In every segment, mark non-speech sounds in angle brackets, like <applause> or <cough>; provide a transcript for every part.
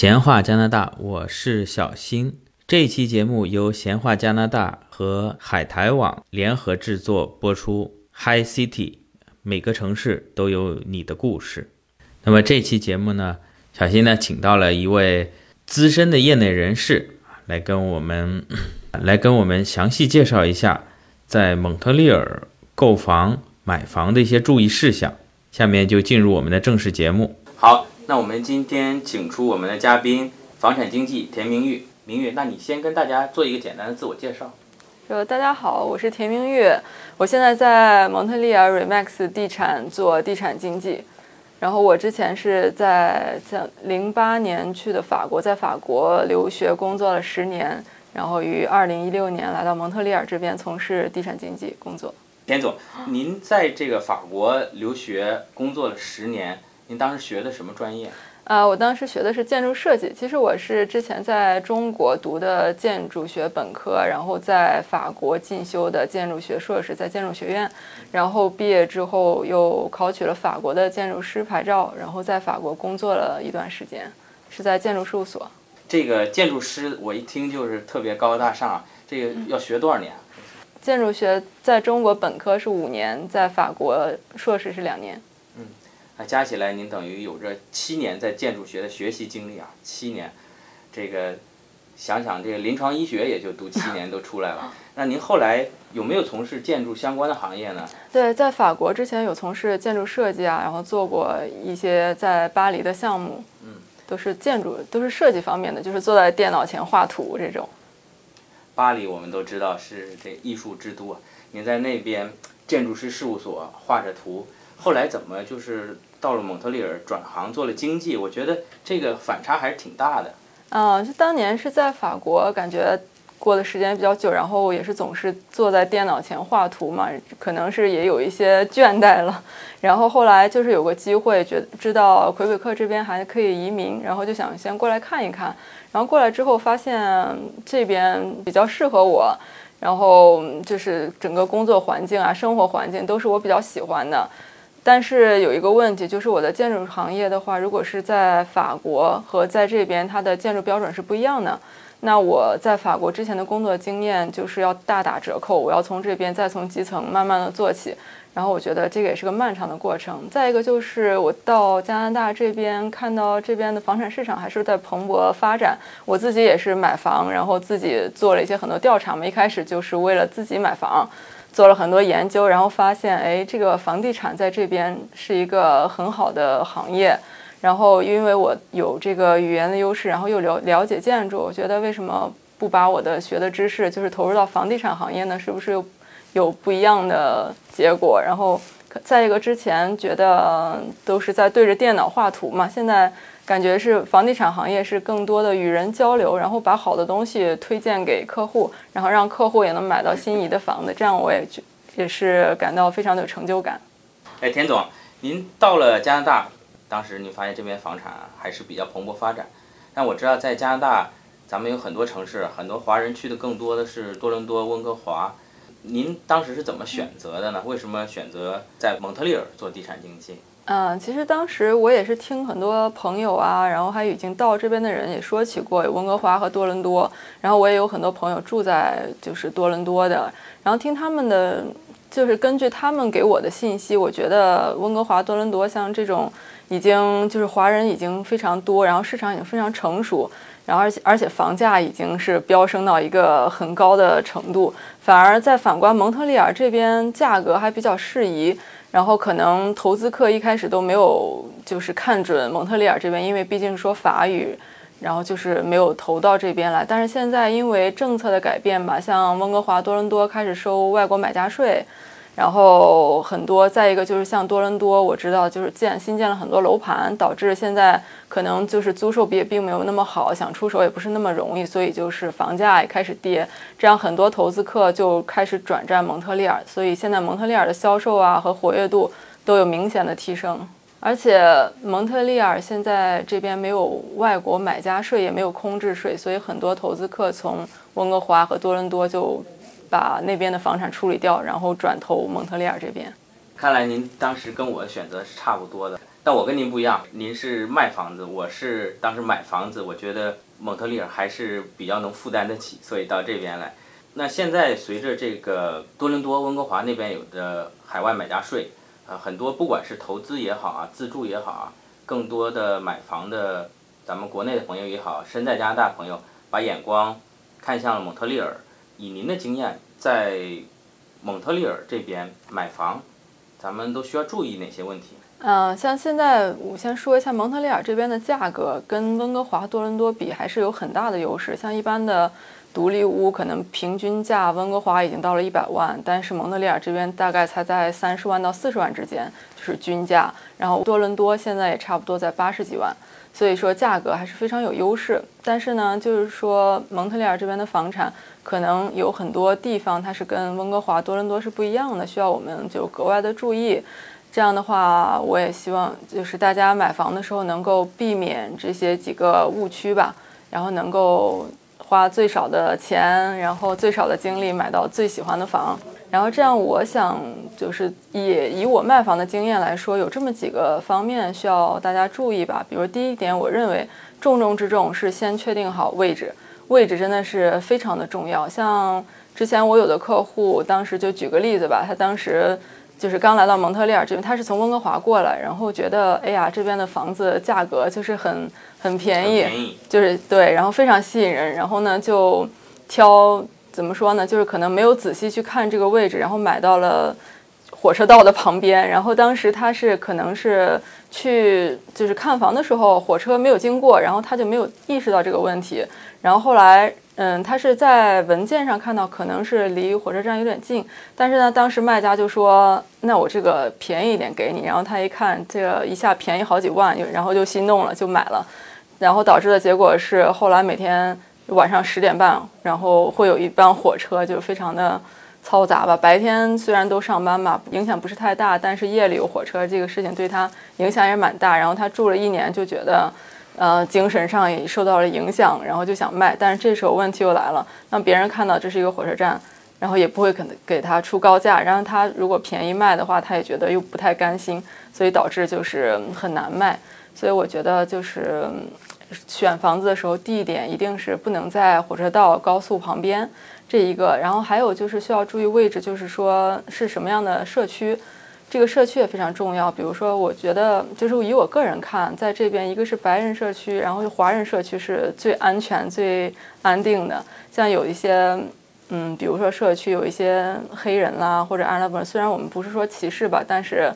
闲话加拿大，我是小新。这期节目由闲话加拿大和海苔网联合制作播出。Hi City，每个城市都有你的故事。那么这期节目呢，小新呢请到了一位资深的业内人士来跟我们 <clears throat> 来跟我们详细介绍一下在蒙特利尔购房买房的一些注意事项。下面就进入我们的正式节目。好。那我们今天请出我们的嘉宾，房产经纪田明玉。明玉，那你先跟大家做一个简单的自我介绍。呃大家好，我是田明玉，我现在在蒙特利尔 Remax 地产做地产经纪。然后我之前是在在零八年去的法国，在法国留学工作了十年，然后于二零一六年来到蒙特利尔这边从事地产经纪工作。田总，您在这个法国留学工作了十年。您当时学的什么专业？啊，我当时学的是建筑设计。其实我是之前在中国读的建筑学本科，然后在法国进修的建筑学硕士，在建筑学院。然后毕业之后又考取了法国的建筑师牌照，然后在法国工作了一段时间，是在建筑事务所。这个建筑师我一听就是特别高大上，这个要学多少年？建筑学在中国本科是五年，在法国硕士是两年。那加起来，您等于有着七年在建筑学的学习经历啊！七年，这个想想这个临床医学也就读七年都出来了。<laughs> 那您后来有没有从事建筑相关的行业呢？对，在法国之前有从事建筑设计啊，然后做过一些在巴黎的项目，嗯，都是建筑，都是设计方面的，就是坐在电脑前画图这种。巴黎我们都知道是这艺术之都啊，您在那边建筑师事务所画着图，后来怎么就是？到了蒙特利尔转行做了经济，我觉得这个反差还是挺大的。啊，就当年是在法国，感觉过的时间比较久，然后也是总是坐在电脑前画图嘛，可能是也有一些倦怠了。然后后来就是有个机会，觉知道魁北克这边还可以移民，然后就想先过来看一看。然后过来之后发现这边比较适合我，然后就是整个工作环境啊、生活环境都是我比较喜欢的。但是有一个问题，就是我的建筑行业的话，如果是在法国和在这边，它的建筑标准是不一样的。那我在法国之前的工作经验就是要大打折扣，我要从这边再从基层慢慢的做起。然后我觉得这个也是个漫长的过程。再一个就是我到加拿大这边，看到这边的房产市场还是在蓬勃发展。我自己也是买房，然后自己做了一些很多调查嘛，一开始就是为了自己买房。做了很多研究，然后发现，哎，这个房地产在这边是一个很好的行业。然后，因为我有这个语言的优势，然后又了了解建筑，我觉得为什么不把我的学的知识就是投入到房地产行业呢？是不是有有不一样的结果？然后，再一个，之前觉得都是在对着电脑画图嘛，现在。感觉是房地产行业是更多的与人交流，然后把好的东西推荐给客户，然后让客户也能买到心仪的房子，这样我也觉也是感到非常的有成就感。哎，田总，您到了加拿大，当时您发现这边房产还是比较蓬勃发展。但我知道在加拿大，咱们有很多城市，很多华人去的更多的是多伦多、温哥华。您当时是怎么选择的呢？为什么选择在蒙特利尔做地产经纪？嗯，其实当时我也是听很多朋友啊，然后还已经到这边的人也说起过温哥华和多伦多，然后我也有很多朋友住在就是多伦多的，然后听他们的，就是根据他们给我的信息，我觉得温哥华、多伦多像这种已经就是华人已经非常多，然后市场已经非常成熟，然后而且而且房价已经是飙升到一个很高的程度，反而在反观蒙特利尔这边价格还比较适宜。然后可能投资客一开始都没有就是看准蒙特利尔这边，因为毕竟说法语，然后就是没有投到这边来。但是现在因为政策的改变吧，像温哥华、多伦多开始收外国买家税。然后很多，再一个就是像多伦多，我知道就是建新建了很多楼盘，导致现在可能就是租售比也并没有那么好，想出手也不是那么容易，所以就是房价也开始跌，这样很多投资客就开始转战蒙特利尔，所以现在蒙特利尔的销售啊和活跃度都有明显的提升，而且蒙特利尔现在这边没有外国买家税，也没有空置税，所以很多投资客从温哥华和多伦多就。把那边的房产处理掉，然后转投蒙特利尔这边。看来您当时跟我的选择是差不多的。但我跟您不一样，您是卖房子，我是当时买房子，我觉得蒙特利尔还是比较能负担得起，所以到这边来。那现在随着这个多伦多、温哥华那边有的海外买家税，呃，很多不管是投资也好啊，自住也好啊，更多的买房的咱们国内的朋友也好，身在加拿大朋友，把眼光看向了蒙特利尔。以您的经验，在蒙特利尔这边买房，咱们都需要注意哪些问题？嗯，像现在我先说一下蒙特利尔这边的价格，跟温哥华、多伦多比还是有很大的优势。像一般的独立屋，可能平均价温哥华已经到了一百万，但是蒙特利尔这边大概才在三十万到四十万之间，就是均价。然后多伦多现在也差不多在八十几万，所以说价格还是非常有优势。但是呢，就是说蒙特利尔这边的房产可能有很多地方它是跟温哥华、多伦多是不一样的，需要我们就格外的注意。这样的话，我也希望就是大家买房的时候能够避免这些几个误区吧，然后能够花最少的钱，然后最少的精力买到最喜欢的房。然后这样，我想就是以以我卖房的经验来说，有这么几个方面需要大家注意吧。比如第一点，我认为重中之重是先确定好位置，位置真的是非常的重要。像之前我有的客户，当时就举个例子吧，他当时。就是刚来到蒙特利尔这边，他是从温哥华过来，然后觉得哎呀，这边的房子价格就是很很便宜，就是对，然后非常吸引人，然后呢就挑怎么说呢，就是可能没有仔细去看这个位置，然后买到了火车道的旁边，然后当时他是可能是去就是看房的时候火车没有经过，然后他就没有意识到这个问题，然后后来。嗯，他是在文件上看到可能是离火车站有点近，但是呢，当时卖家就说：“那我这个便宜一点给你。”然后他一看，这个一下便宜好几万，然后就心动了，就买了。然后导致的结果是，后来每天晚上十点半，然后会有一班火车，就非常的嘈杂吧。白天虽然都上班吧，影响不是太大，但是夜里有火车这个事情对他影响也蛮大。然后他住了一年，就觉得。呃，精神上也受到了影响，然后就想卖，但是这时候问题又来了，让别人看到这是一个火车站，然后也不会肯给他出高价，然后他如果便宜卖的话，他也觉得又不太甘心，所以导致就是很难卖。所以我觉得就是选房子的时候，地点一定是不能在火车道、高速旁边这一个，然后还有就是需要注意位置，就是说是什么样的社区。这个社区也非常重要。比如说，我觉得就是以我个人看，在这边一个是白人社区，然后华人社区是最安全、最安定的。像有一些，嗯，比如说社区有一些黑人啦，或者阿拉伯人，虽然我们不是说歧视吧，但是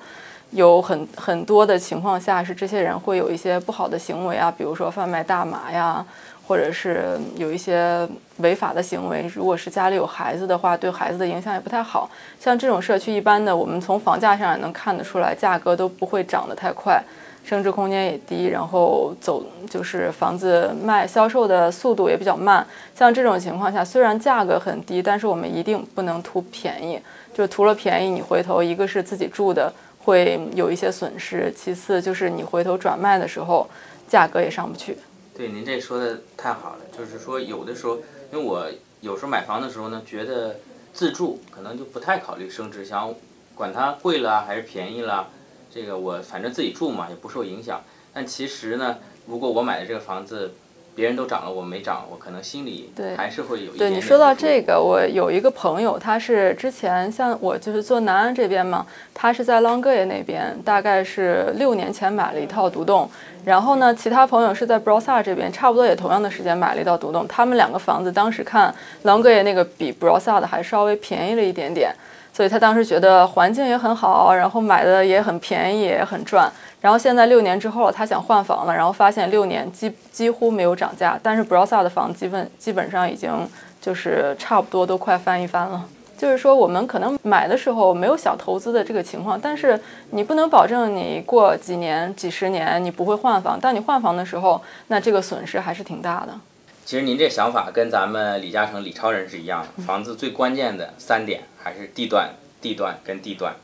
有很很多的情况下是这些人会有一些不好的行为啊，比如说贩卖大麻呀。或者是有一些违法的行为，如果是家里有孩子的话，对孩子的影响也不太好。像这种社区，一般的我们从房价上也能看得出来，价格都不会涨得太快，升值空间也低，然后走就是房子卖销售的速度也比较慢。像这种情况下，虽然价格很低，但是我们一定不能图便宜，就图了便宜，你回头一个是自己住的会有一些损失，其次就是你回头转卖的时候，价格也上不去。对，您这说的太好了，就是说有的时候，因为我有时候买房的时候呢，觉得自住可能就不太考虑升值，想管它贵了还是便宜了，这个我反正自己住嘛，也不受影响。但其实呢，如果我买的这个房子，别人都涨了，我没涨，我可能心里还是会有一对你说到这个，我有一个朋友，他是之前像我就是做南安这边嘛，他是在 Longueuil 那边，大概是六年前买了一套独栋，然后呢，其他朋友是在 Brossard 这边，差不多也同样的时间买了一套独栋，他们两个房子当时看 Longueuil 那个比 Brossard 还稍微便宜了一点点，所以他当时觉得环境也很好，然后买的也很便宜，也很赚。然后现在六年之后，他想换房了，然后发现六年几几乎没有涨价，但是 b r o s a 的房基本基本上已经就是差不多都快翻一番了。就是说，我们可能买的时候没有想投资的这个情况，但是你不能保证你过几年、几十年你不会换房。当你换房的时候，那这个损失还是挺大的。其实您这想法跟咱们李嘉诚、李超人是一样的，房子最关键的三点还是地段、地段跟地段。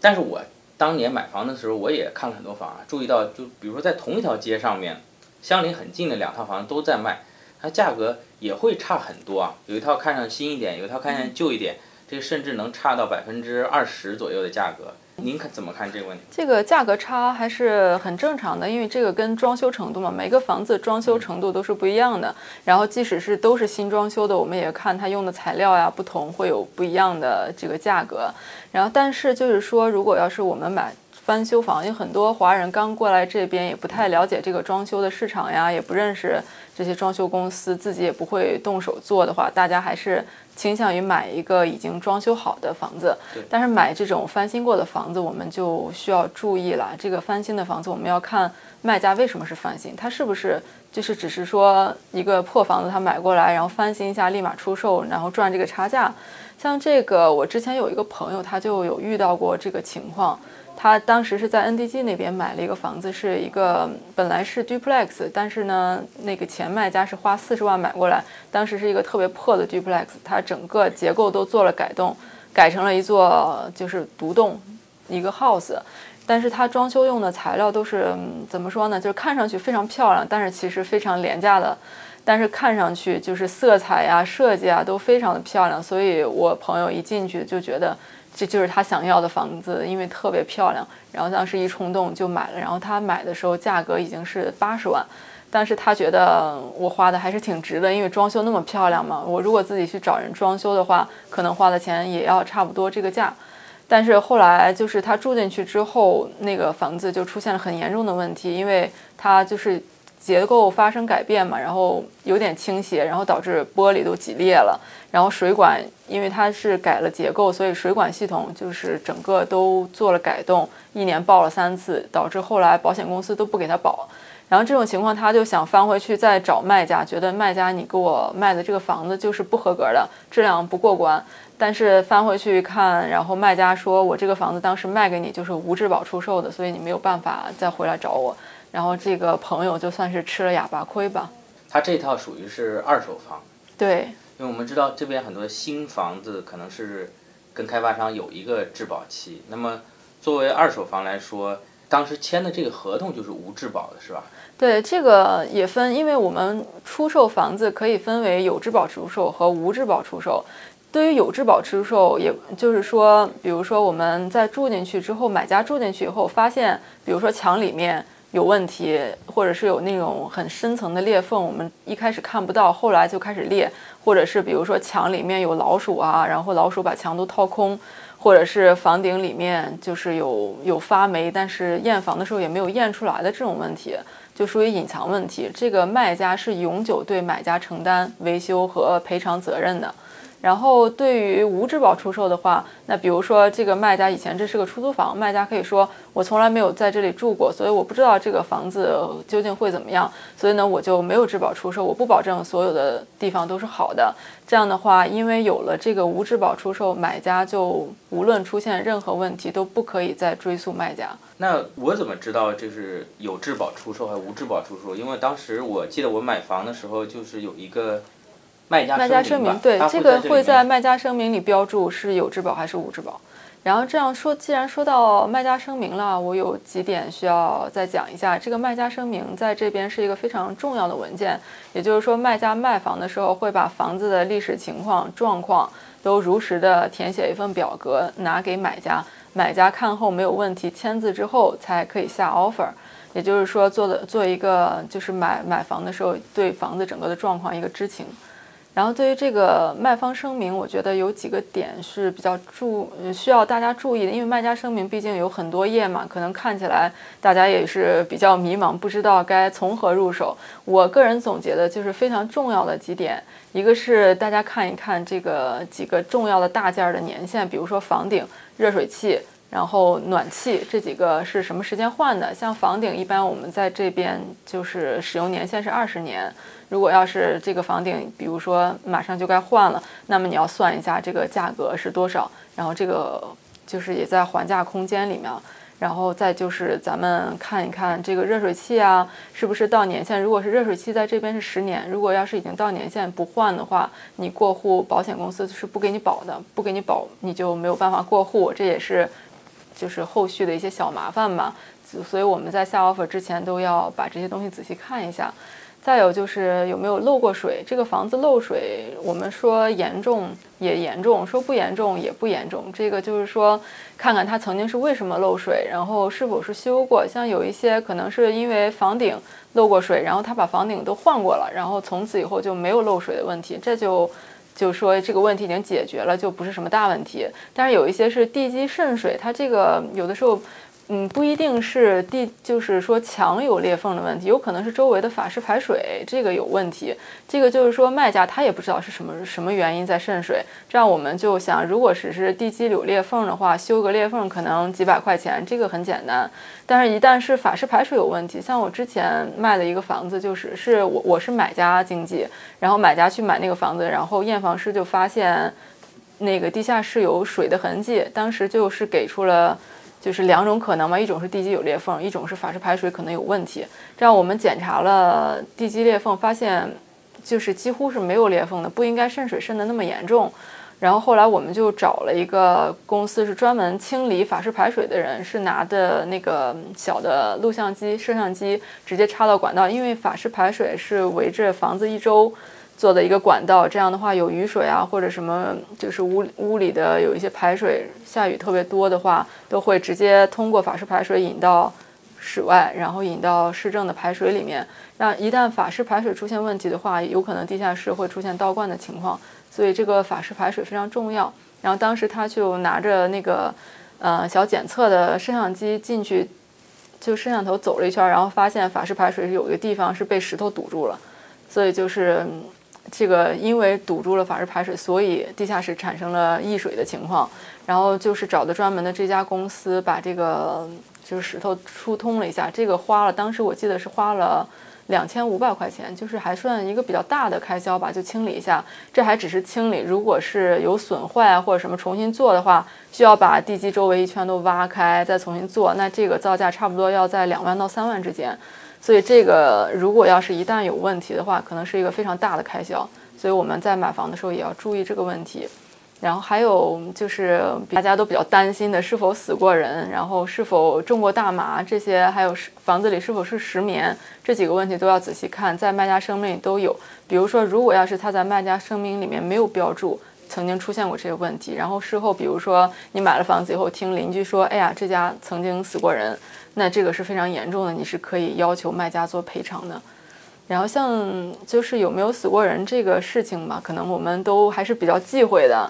但是我。当年买房的时候，我也看了很多房啊，注意到就比如说在同一条街上面，相邻很近的两套房子都在卖，它价格也会差很多啊。有一套看上新一点，有一套看上旧一点，这甚至能差到百分之二十左右的价格。您看怎么看这个问题？这个价格差还是很正常的，因为这个跟装修程度嘛，每个房子装修程度都是不一样的。然后即使是都是新装修的，我们也看它用的材料呀不同，会有不一样的这个价格。然后但是就是说，如果要是我们买翻修房，因为很多华人刚过来这边也不太了解这个装修的市场呀，也不认识这些装修公司，自己也不会动手做的话，大家还是。倾向于买一个已经装修好的房子，但是买这种翻新过的房子，我们就需要注意了。这个翻新的房子，我们要看卖家为什么是翻新，他是不是就是只是说一个破房子他买过来，然后翻新一下立马出售，然后赚这个差价。像这个，我之前有一个朋友，他就有遇到过这个情况。他当时是在 NDG 那边买了一个房子，是一个本来是 duplex，但是呢，那个前卖家是花四十万买过来，当时是一个特别破的 duplex，它整个结构都做了改动，改成了一座就是独栋一个 house，但是它装修用的材料都是怎么说呢？就是看上去非常漂亮，但是其实非常廉价的，但是看上去就是色彩呀、设计啊都非常的漂亮，所以我朋友一进去就觉得。这就是他想要的房子，因为特别漂亮，然后当时一冲动就买了。然后他买的时候价格已经是八十万，但是他觉得我花的还是挺值的，因为装修那么漂亮嘛。我如果自己去找人装修的话，可能花的钱也要差不多这个价。但是后来就是他住进去之后，那个房子就出现了很严重的问题，因为他就是结构发生改变嘛，然后有点倾斜，然后导致玻璃都挤裂了。然后水管，因为它是改了结构，所以水管系统就是整个都做了改动，一年报了三次，导致后来保险公司都不给他保。然后这种情况，他就想翻回去再找卖家，觉得卖家你给我卖的这个房子就是不合格的，质量不过关。但是翻回去看，然后卖家说我这个房子当时卖给你就是无质保出售的，所以你没有办法再回来找我。然后这个朋友就算是吃了哑巴亏吧。他这套属于是二手房。对。因为我们知道这边很多新房子可能是跟开发商有一个质保期，那么作为二手房来说，当时签的这个合同就是无质保的，是吧？对，这个也分，因为我们出售房子可以分为有质保出售和无质保出售。对于有质保出售，也就是说，比如说我们在住进去之后，买家住进去以后发现，比如说墙里面。有问题，或者是有那种很深层的裂缝，我们一开始看不到，后来就开始裂，或者是比如说墙里面有老鼠啊，然后老鼠把墙都掏空，或者是房顶里面就是有有发霉，但是验房的时候也没有验出来的这种问题，就属于隐藏问题。这个卖家是永久对买家承担维修和赔偿责任的。然后对于无质保出售的话，那比如说这个卖家以前这是个出租房，卖家可以说我从来没有在这里住过，所以我不知道这个房子究竟会怎么样，所以呢我就没有质保出售，我不保证所有的地方都是好的。这样的话，因为有了这个无质保出售，买家就无论出现任何问题都不可以再追诉卖家。那我怎么知道这是有质保出售还是无质保出售？因为当时我记得我买房的时候就是有一个。卖家声明，对这个会在卖家声明里标注是有质保还是无质保。然后这样说，既然说到卖家声明了，我有几点需要再讲一下。这个卖家声明在这边是一个非常重要的文件，也就是说，卖家卖房的时候会把房子的历史情况、状况都如实的填写一份表格拿给买家，买家看后没有问题，签字之后才可以下 offer。也就是说，做的做一个就是买买房的时候对房子整个的状况一个知情。然后对于这个卖方声明，我觉得有几个点是比较注需要大家注意的，因为卖家声明毕竟有很多页嘛，可能看起来大家也是比较迷茫，不知道该从何入手。我个人总结的就是非常重要的几点，一个是大家看一看这个几个重要的大件的年限，比如说房顶、热水器。然后暖气这几个是什么时间换的？像房顶，一般我们在这边就是使用年限是二十年。如果要是这个房顶，比如说马上就该换了，那么你要算一下这个价格是多少。然后这个就是也在还价空间里面。然后再就是咱们看一看这个热水器啊，是不是到年限？如果是热水器在这边是十年，如果要是已经到年限不换的话，你过户保险公司是不给你保的，不给你保你就没有办法过户。这也是。就是后续的一些小麻烦嘛，所以我们在下 offer 之前都要把这些东西仔细看一下。再有就是有没有漏过水，这个房子漏水，我们说严重也严重，说不严重也不严重。这个就是说，看看它曾经是为什么漏水，然后是否是修过。像有一些可能是因为房顶漏过水，然后他把房顶都换过了，然后从此以后就没有漏水的问题，这就就说这个问题已经解决了，就不是什么大问题。但是有一些是地基渗水，它这个有的时候。嗯，不一定是地，就是说墙有裂缝的问题，有可能是周围的法式排水这个有问题。这个就是说卖家他也不知道是什么什么原因在渗水。这样我们就想，如果只是地基有裂缝的话，修个裂缝可能几百块钱，这个很简单。但是，一旦是法式排水有问题，像我之前卖的一个房子，就是是我我是买家经济，然后买家去买那个房子，然后验房师就发现那个地下室有水的痕迹，当时就是给出了。就是两种可能嘛，一种是地基有裂缝，一种是法式排水可能有问题。这样我们检查了地基裂缝，发现就是几乎是没有裂缝的，不应该渗水渗得那么严重。然后后来我们就找了一个公司，是专门清理法式排水的人，是拿的那个小的录像机、摄像机直接插到管道，因为法式排水是围着房子一周。做的一个管道，这样的话有雨水啊，或者什么，就是屋屋里的有一些排水，下雨特别多的话，都会直接通过法式排水引到室外，然后引到市政的排水里面。那一旦法式排水出现问题的话，有可能地下室会出现倒灌的情况，所以这个法式排水非常重要。然后当时他就拿着那个呃小检测的摄像机进去，就摄像头走了一圈，然后发现法式排水是有一个地方是被石头堵住了，所以就是。这个因为堵住了法式排水，所以地下室产生了溢水的情况。然后就是找的专门的这家公司，把这个就是石头疏通了一下。这个花了，当时我记得是花了两千五百块钱，就是还算一个比较大的开销吧，就清理一下。这还只是清理，如果是有损坏啊或者什么重新做的话，需要把地基周围一圈都挖开再重新做，那这个造价差不多要在两万到三万之间。所以这个如果要是一旦有问题的话，可能是一个非常大的开销。所以我们在买房的时候也要注意这个问题。然后还有就是大家都比较担心的，是否死过人，然后是否中过大麻这些，还有房子里是否是石棉这几个问题都要仔细看，在卖家声明里都有。比如说，如果要是他在卖家声明里面没有标注曾经出现过这些问题，然后事后比如说你买了房子以后听邻居说，哎呀，这家曾经死过人。那这个是非常严重的，你是可以要求卖家做赔偿的。然后像就是有没有死过人这个事情嘛，可能我们都还是比较忌讳的。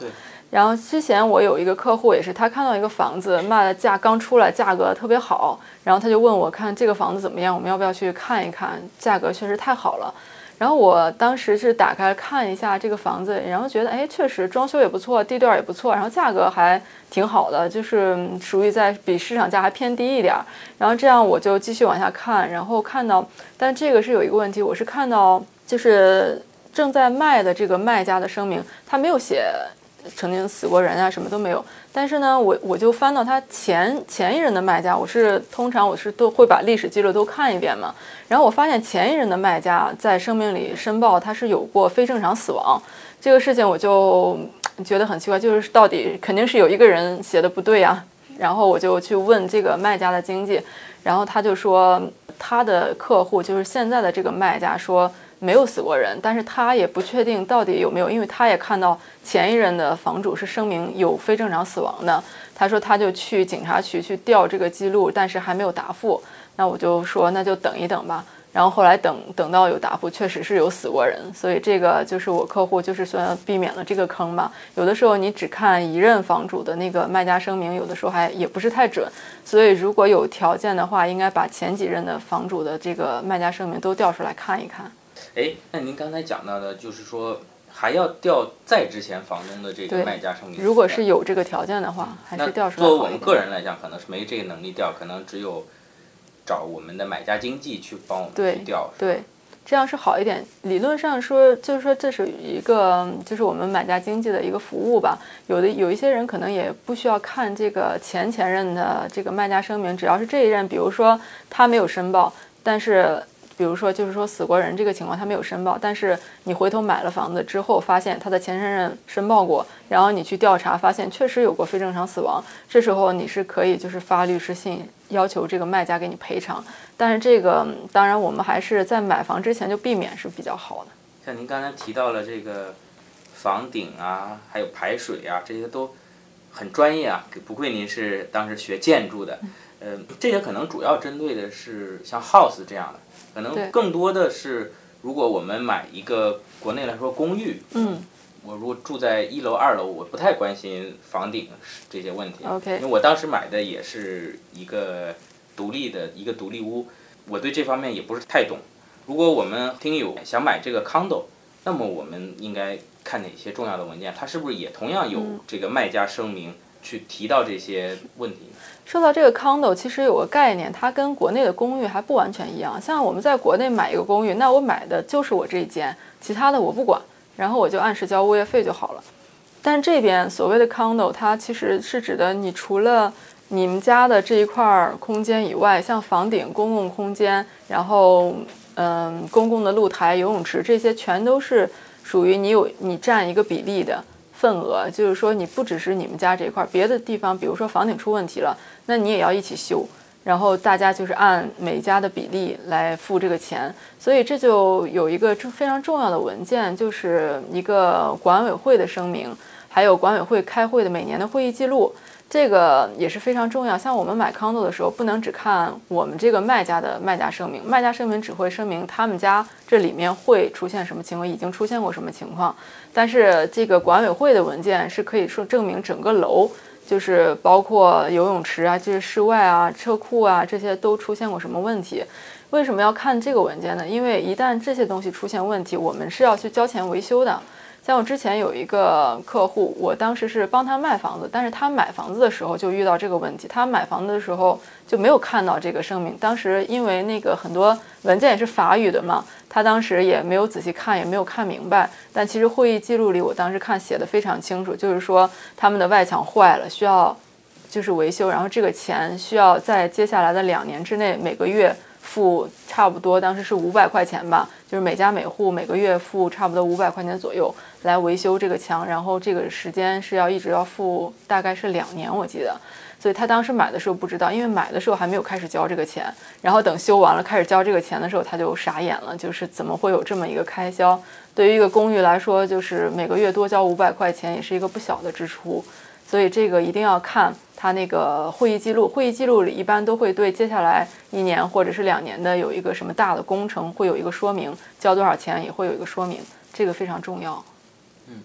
然后之前我有一个客户也是，他看到一个房子卖的价刚出来，价格特别好，然后他就问我看这个房子怎么样，我们要不要去看一看？价格确实太好了。然后我当时是打开看一下这个房子，然后觉得哎，确实装修也不错，地段也不错，然后价格还挺好的，就是属于在比市场价还偏低一点。然后这样我就继续往下看，然后看到，但这个是有一个问题，我是看到就是正在卖的这个卖家的声明，他没有写。曾经死过人啊，什么都没有。但是呢，我我就翻到他前前一任的卖家，我是通常我是都会把历史记录都看一遍嘛。然后我发现前一任的卖家在生命里申报他是有过非正常死亡这个事情，我就觉得很奇怪，就是到底肯定是有一个人写的不对呀。然后我就去问这个卖家的经纪，然后他就说他的客户就是现在的这个卖家说。没有死过人，但是他也不确定到底有没有，因为他也看到前一任的房主是声明有非正常死亡的。他说他就去警察局去调这个记录，但是还没有答复。那我就说那就等一等吧。然后后来等等到有答复，确实是有死过人，所以这个就是我客户就是算避免了这个坑吧。有的时候你只看一任房主的那个卖家声明，有的时候还也不是太准。所以如果有条件的话，应该把前几任的房主的这个卖家声明都调出来看一看。哎，那您刚才讲到的，就是说还要调在之前房东的这个卖家声明。如果是有这个条件的话，还是调出来作为我们个人来讲，可能是没这个能力调，可能只有找我们的买家经纪去帮我们去调。对，这样是好一点。理论上说，就是说这是一个，就是我们买家经济的一个服务吧。有的有一些人可能也不需要看这个前前任的这个卖家声明，只要是这一任，比如说他没有申报，但是。比如说就是说死过人这个情况他没有申报，但是你回头买了房子之后，发现他的前身人申报过，然后你去调查发现确实有过非正常死亡，这时候你是可以就是发律师信要求这个卖家给你赔偿。但是这个当然我们还是在买房之前就避免是比较好的。像您刚才提到了这个房顶啊，还有排水啊，这些都很专业啊，不愧您是当时学建筑的。呃，这些可能主要针对的是像 house 这样的，可能更多的是如果我们买一个国内来说公寓，嗯，我如果住在一楼、二楼，我不太关心房顶这些问题，OK，因为我当时买的也是一个独立的一个独立屋，我对这方面也不是太懂。如果我们听友想买这个 condo，那么我们应该看哪些重要的文件？它是不是也同样有这个卖家声明去提到这些问题？说到这个 condo，其实有个概念，它跟国内的公寓还不完全一样。像我们在国内买一个公寓，那我买的就是我这一间，其他的我不管，然后我就按时交物业费就好了。但这边所谓的 condo，它其实是指的你除了你们家的这一块空间以外，像房顶、公共空间，然后嗯，公共的露台、游泳池这些，全都是属于你有你占一个比例的。份额就是说，你不只是你们家这块，别的地方，比如说房顶出问题了，那你也要一起修，然后大家就是按每家的比例来付这个钱，所以这就有一个非常重要的文件，就是一个管委会的声明，还有管委会开会的每年的会议记录。这个也是非常重要。像我们买 condo 的时候，不能只看我们这个卖家的卖家声明，卖家声明只会声明他们家这里面会出现什么情况，已经出现过什么情况。但是这个管委会的文件是可以说证明整个楼，就是包括游泳池啊、就是室外啊、车库啊这些都出现过什么问题。为什么要看这个文件呢？因为一旦这些东西出现问题，我们是要去交钱维修的。像我之前有一个客户，我当时是帮他卖房子，但是他买房子的时候就遇到这个问题。他买房子的时候就没有看到这个声明，当时因为那个很多文件也是法语的嘛，他当时也没有仔细看，也没有看明白。但其实会议记录里，我当时看写的非常清楚，就是说他们的外墙坏了，需要就是维修，然后这个钱需要在接下来的两年之内每个月。付差不多，当时是五百块钱吧，就是每家每户每个月付差不多五百块钱左右来维修这个墙，然后这个时间是要一直要付，大概是两年，我记得。所以他当时买的时候不知道，因为买的时候还没有开始交这个钱，然后等修完了开始交这个钱的时候，他就傻眼了，就是怎么会有这么一个开销？对于一个公寓来说，就是每个月多交五百块钱，也是一个不小的支出。所以这个一定要看他那个会议记录，会议记录里一般都会对接下来一年或者是两年的有一个什么大的工程会有一个说明，交多少钱也会有一个说明，这个非常重要。嗯，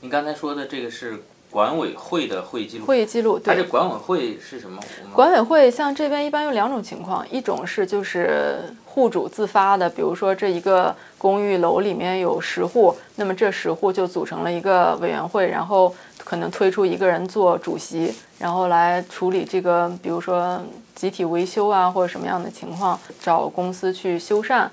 您刚才说的这个是管委会的会议记录。会议记录，它这管委会是什么？管委会像这边一般有两种情况，一种是就是户主自发的，比如说这一个公寓楼里面有十户，那么这十户就组成了一个委员会，然后。可能推出一个人做主席，然后来处理这个，比如说集体维修啊，或者什么样的情况，找公司去修缮。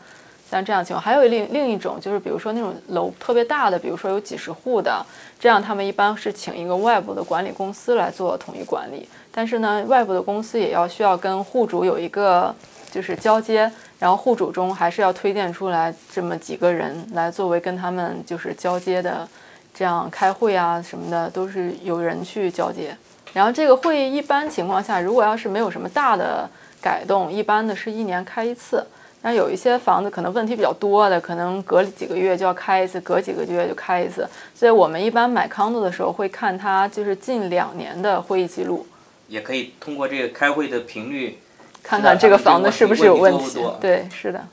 像这样情况，还有另另一种就是，比如说那种楼特别大的，比如说有几十户的，这样他们一般是请一个外部的管理公司来做统一管理。但是呢，外部的公司也要需要跟户主有一个就是交接，然后户主中还是要推荐出来这么几个人来作为跟他们就是交接的。这样开会啊什么的都是有人去交接，然后这个会议一般情况下，如果要是没有什么大的改动，一般的是一年开一次。那有一些房子可能问题比较多的，可能隔几个月就要开一次，隔几个月就开一次。所以我们一般买 condo 的时候会看它就是近两年的会议记录，也可以通过这个开会的频率，看看这个房子是不是有问题。对，是的。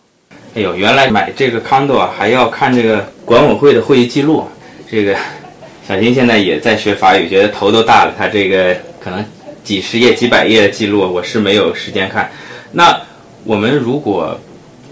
哎呦，原来买这个 condo 啊还要看这个管委会的会议记录。这个 <laughs> 小新现在也在学法语，觉得头都大了。他这个可能几十页、几百页的记录，我是没有时间看。那我们如果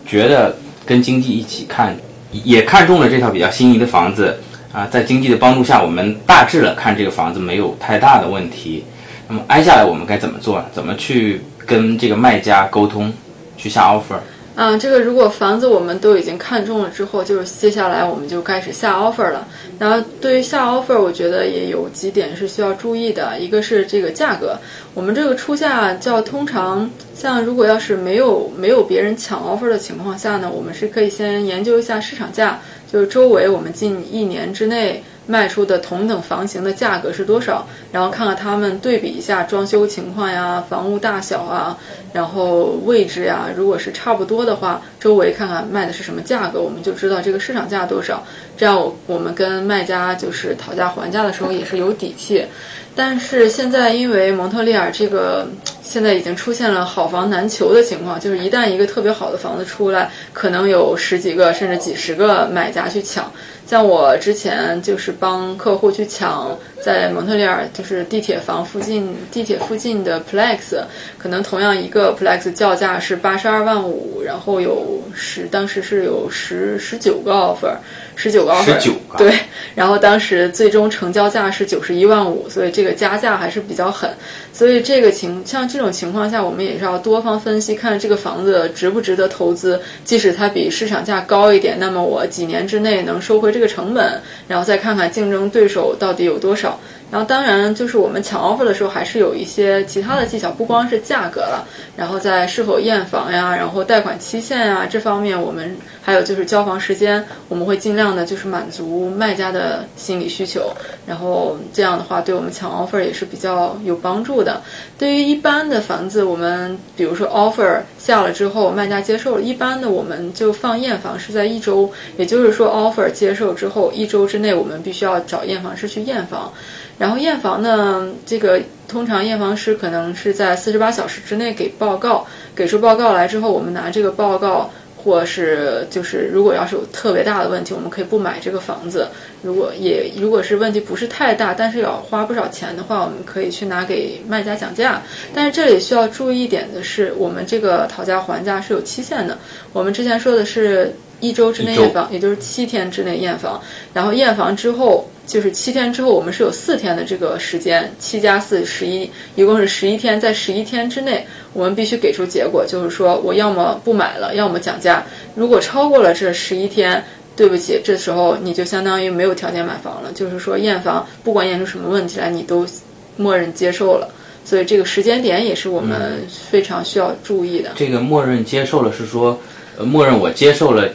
觉得跟经济一起看，也看中了这套比较心仪的房子啊，在经济的帮助下，我们大致了看这个房子没有太大的问题。那么挨下来我们该怎么做？怎么去跟这个卖家沟通，去下 offer？啊，这个如果房子我们都已经看中了之后，就是接下来我们就开始下 offer 了。然后对于下 offer，我觉得也有几点是需要注意的。一个是这个价格，我们这个出价叫通常，像如果要是没有没有别人抢 offer 的情况下呢，我们是可以先研究一下市场价，就是周围我们近一年之内。卖出的同等房型的价格是多少？然后看看他们对比一下装修情况呀、房屋大小啊，然后位置呀，如果是差不多的话，周围看看卖的是什么价格，我们就知道这个市场价多少。这样我我们跟卖家就是讨价还价的时候也是有底气。但是现在因为蒙特利尔这个现在已经出现了好房难求的情况，就是一旦一个特别好的房子出来，可能有十几个甚至几十个买家去抢。像我之前就是帮客户去抢在蒙特利尔就是地铁房附近地铁附近的 Plex，可能同样一个 Plex 叫价是八十二万五，然后有十当时是有十十九个 offer，十九个 offer，十九个对，然后当时最终成交价是九十一万五，所以这个加价还是比较狠。所以这个情像这种情况下，我们也是要多方分析，看这个房子值不值得投资。即使它比市场价高一点，那么我几年之内能收回这个成本，然后再看看竞争对手到底有多少。然后当然就是我们抢 offer 的时候，还是有一些其他的技巧，不光是价格了，然后在是否验房呀，然后贷款期限呀这方面，我们还有就是交房时间，我们会尽量的就是满足卖家的心理需求，然后这样的话对我们抢 offer 也是比较有帮助的。对于一般的房子，我们比如说 offer 下了之后，卖家接受了，一般的我们就放验房是在一周，也就是说 offer 接受之后一周之内，我们必须要找验房师去验房。然后验房呢，这个通常验房师可能是在四十八小时之内给报告，给出报告来之后，我们拿这个报告，或是就是如果要是有特别大的问题，我们可以不买这个房子。如果也如果是问题不是太大，但是要花不少钱的话，我们可以去拿给卖家讲价。但是这里需要注意一点的是，我们这个讨价还价是有期限的。我们之前说的是一周之内验房，也就是七天之内验房，然后验房之后。就是七天之后，我们是有四天的这个时间，七加四十一，一共是十一天。在十一天之内，我们必须给出结果，就是说我要么不买了，要么讲价。如果超过了这十一天，对不起，这时候你就相当于没有条件买房了。就是说验房，不管验出什么问题来，你都默认接受了。所以这个时间点也是我们非常需要注意的。这个默认接受了是说，呃，默认我接受了。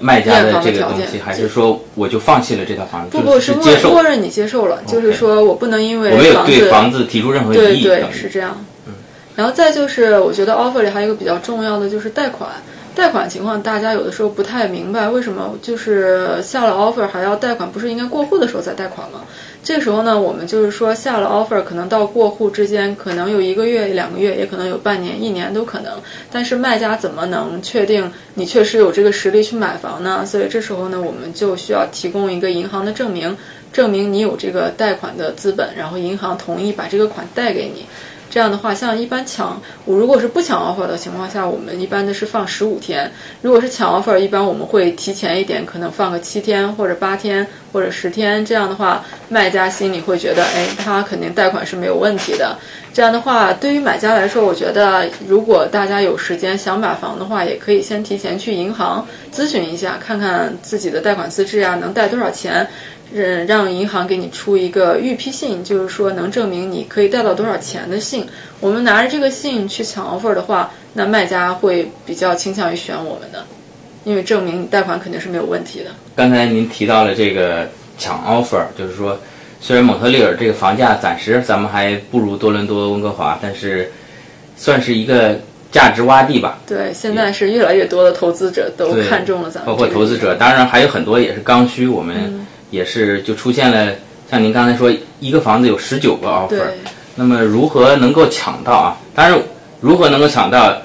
卖家的这个东西，还是说我就放弃了这套房子？不不，是接受，默认你接受了，就是说我不能因为我没有对房子提出任何异议。对对，是这样。嗯，然后再就是，我觉得 offer 里还有一个比较重要的就是贷款。贷款情况，大家有的时候不太明白，为什么就是下了 offer 还要贷款？不是应该过户的时候再贷款吗？这时候呢，我们就是说下了 offer，可能到过户之间可能有一个月、两个月，也可能有半年、一年都可能。但是卖家怎么能确定你确实有这个实力去买房呢？所以这时候呢，我们就需要提供一个银行的证明，证明你有这个贷款的资本，然后银行同意把这个款贷给你。这样的话，像一般抢，我如果是不抢 offer 的情况下，我们一般的是放十五天；如果是抢 offer，一般我们会提前一点，可能放个七天或者八天或者十天。这样的话，卖家心里会觉得，哎，他肯定贷款是没有问题的。这样的话，对于买家来说，我觉得如果大家有时间想买房的话，也可以先提前去银行咨询一下，看看自己的贷款资质啊，能贷多少钱。嗯，让银行给你出一个预批信，就是说能证明你可以贷到多少钱的信。我们拿着这个信去抢 offer 的话，那卖家会比较倾向于选我们的，因为证明你贷款肯定是没有问题的。刚才您提到了这个抢 offer，就是说，虽然蒙特利尔这个房价暂时咱们还不如多伦多、温哥华，但是算是一个价值洼地吧。对，现在是越来越多的投资者都看中了咱们。包括投资者，当然还有很多也是刚需。我们。也是就出现了，像您刚才说，一个房子有十九个 offer，那么如何能够抢到啊？当然，如何能够抢到，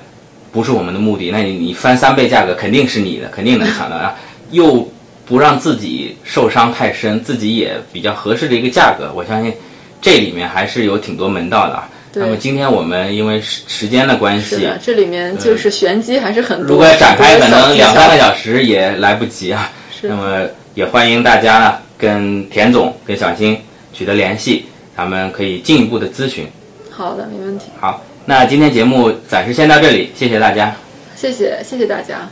不是我们的目的。那你你翻三倍价格肯定是你的，肯定能抢到啊！<laughs> 又不让自己受伤太深，自己也比较合适的一个价格，我相信这里面还是有挺多门道的啊。那么今天我们因为时时间的关系，这里面就是玄机还是很多。如果展开，可能两三个小时也来不及啊。那么。也欢迎大家呢跟田总、跟小新取得联系，咱们可以进一步的咨询。好的，没问题。好，那今天节目暂时先到这里，谢谢大家。谢谢谢谢大家。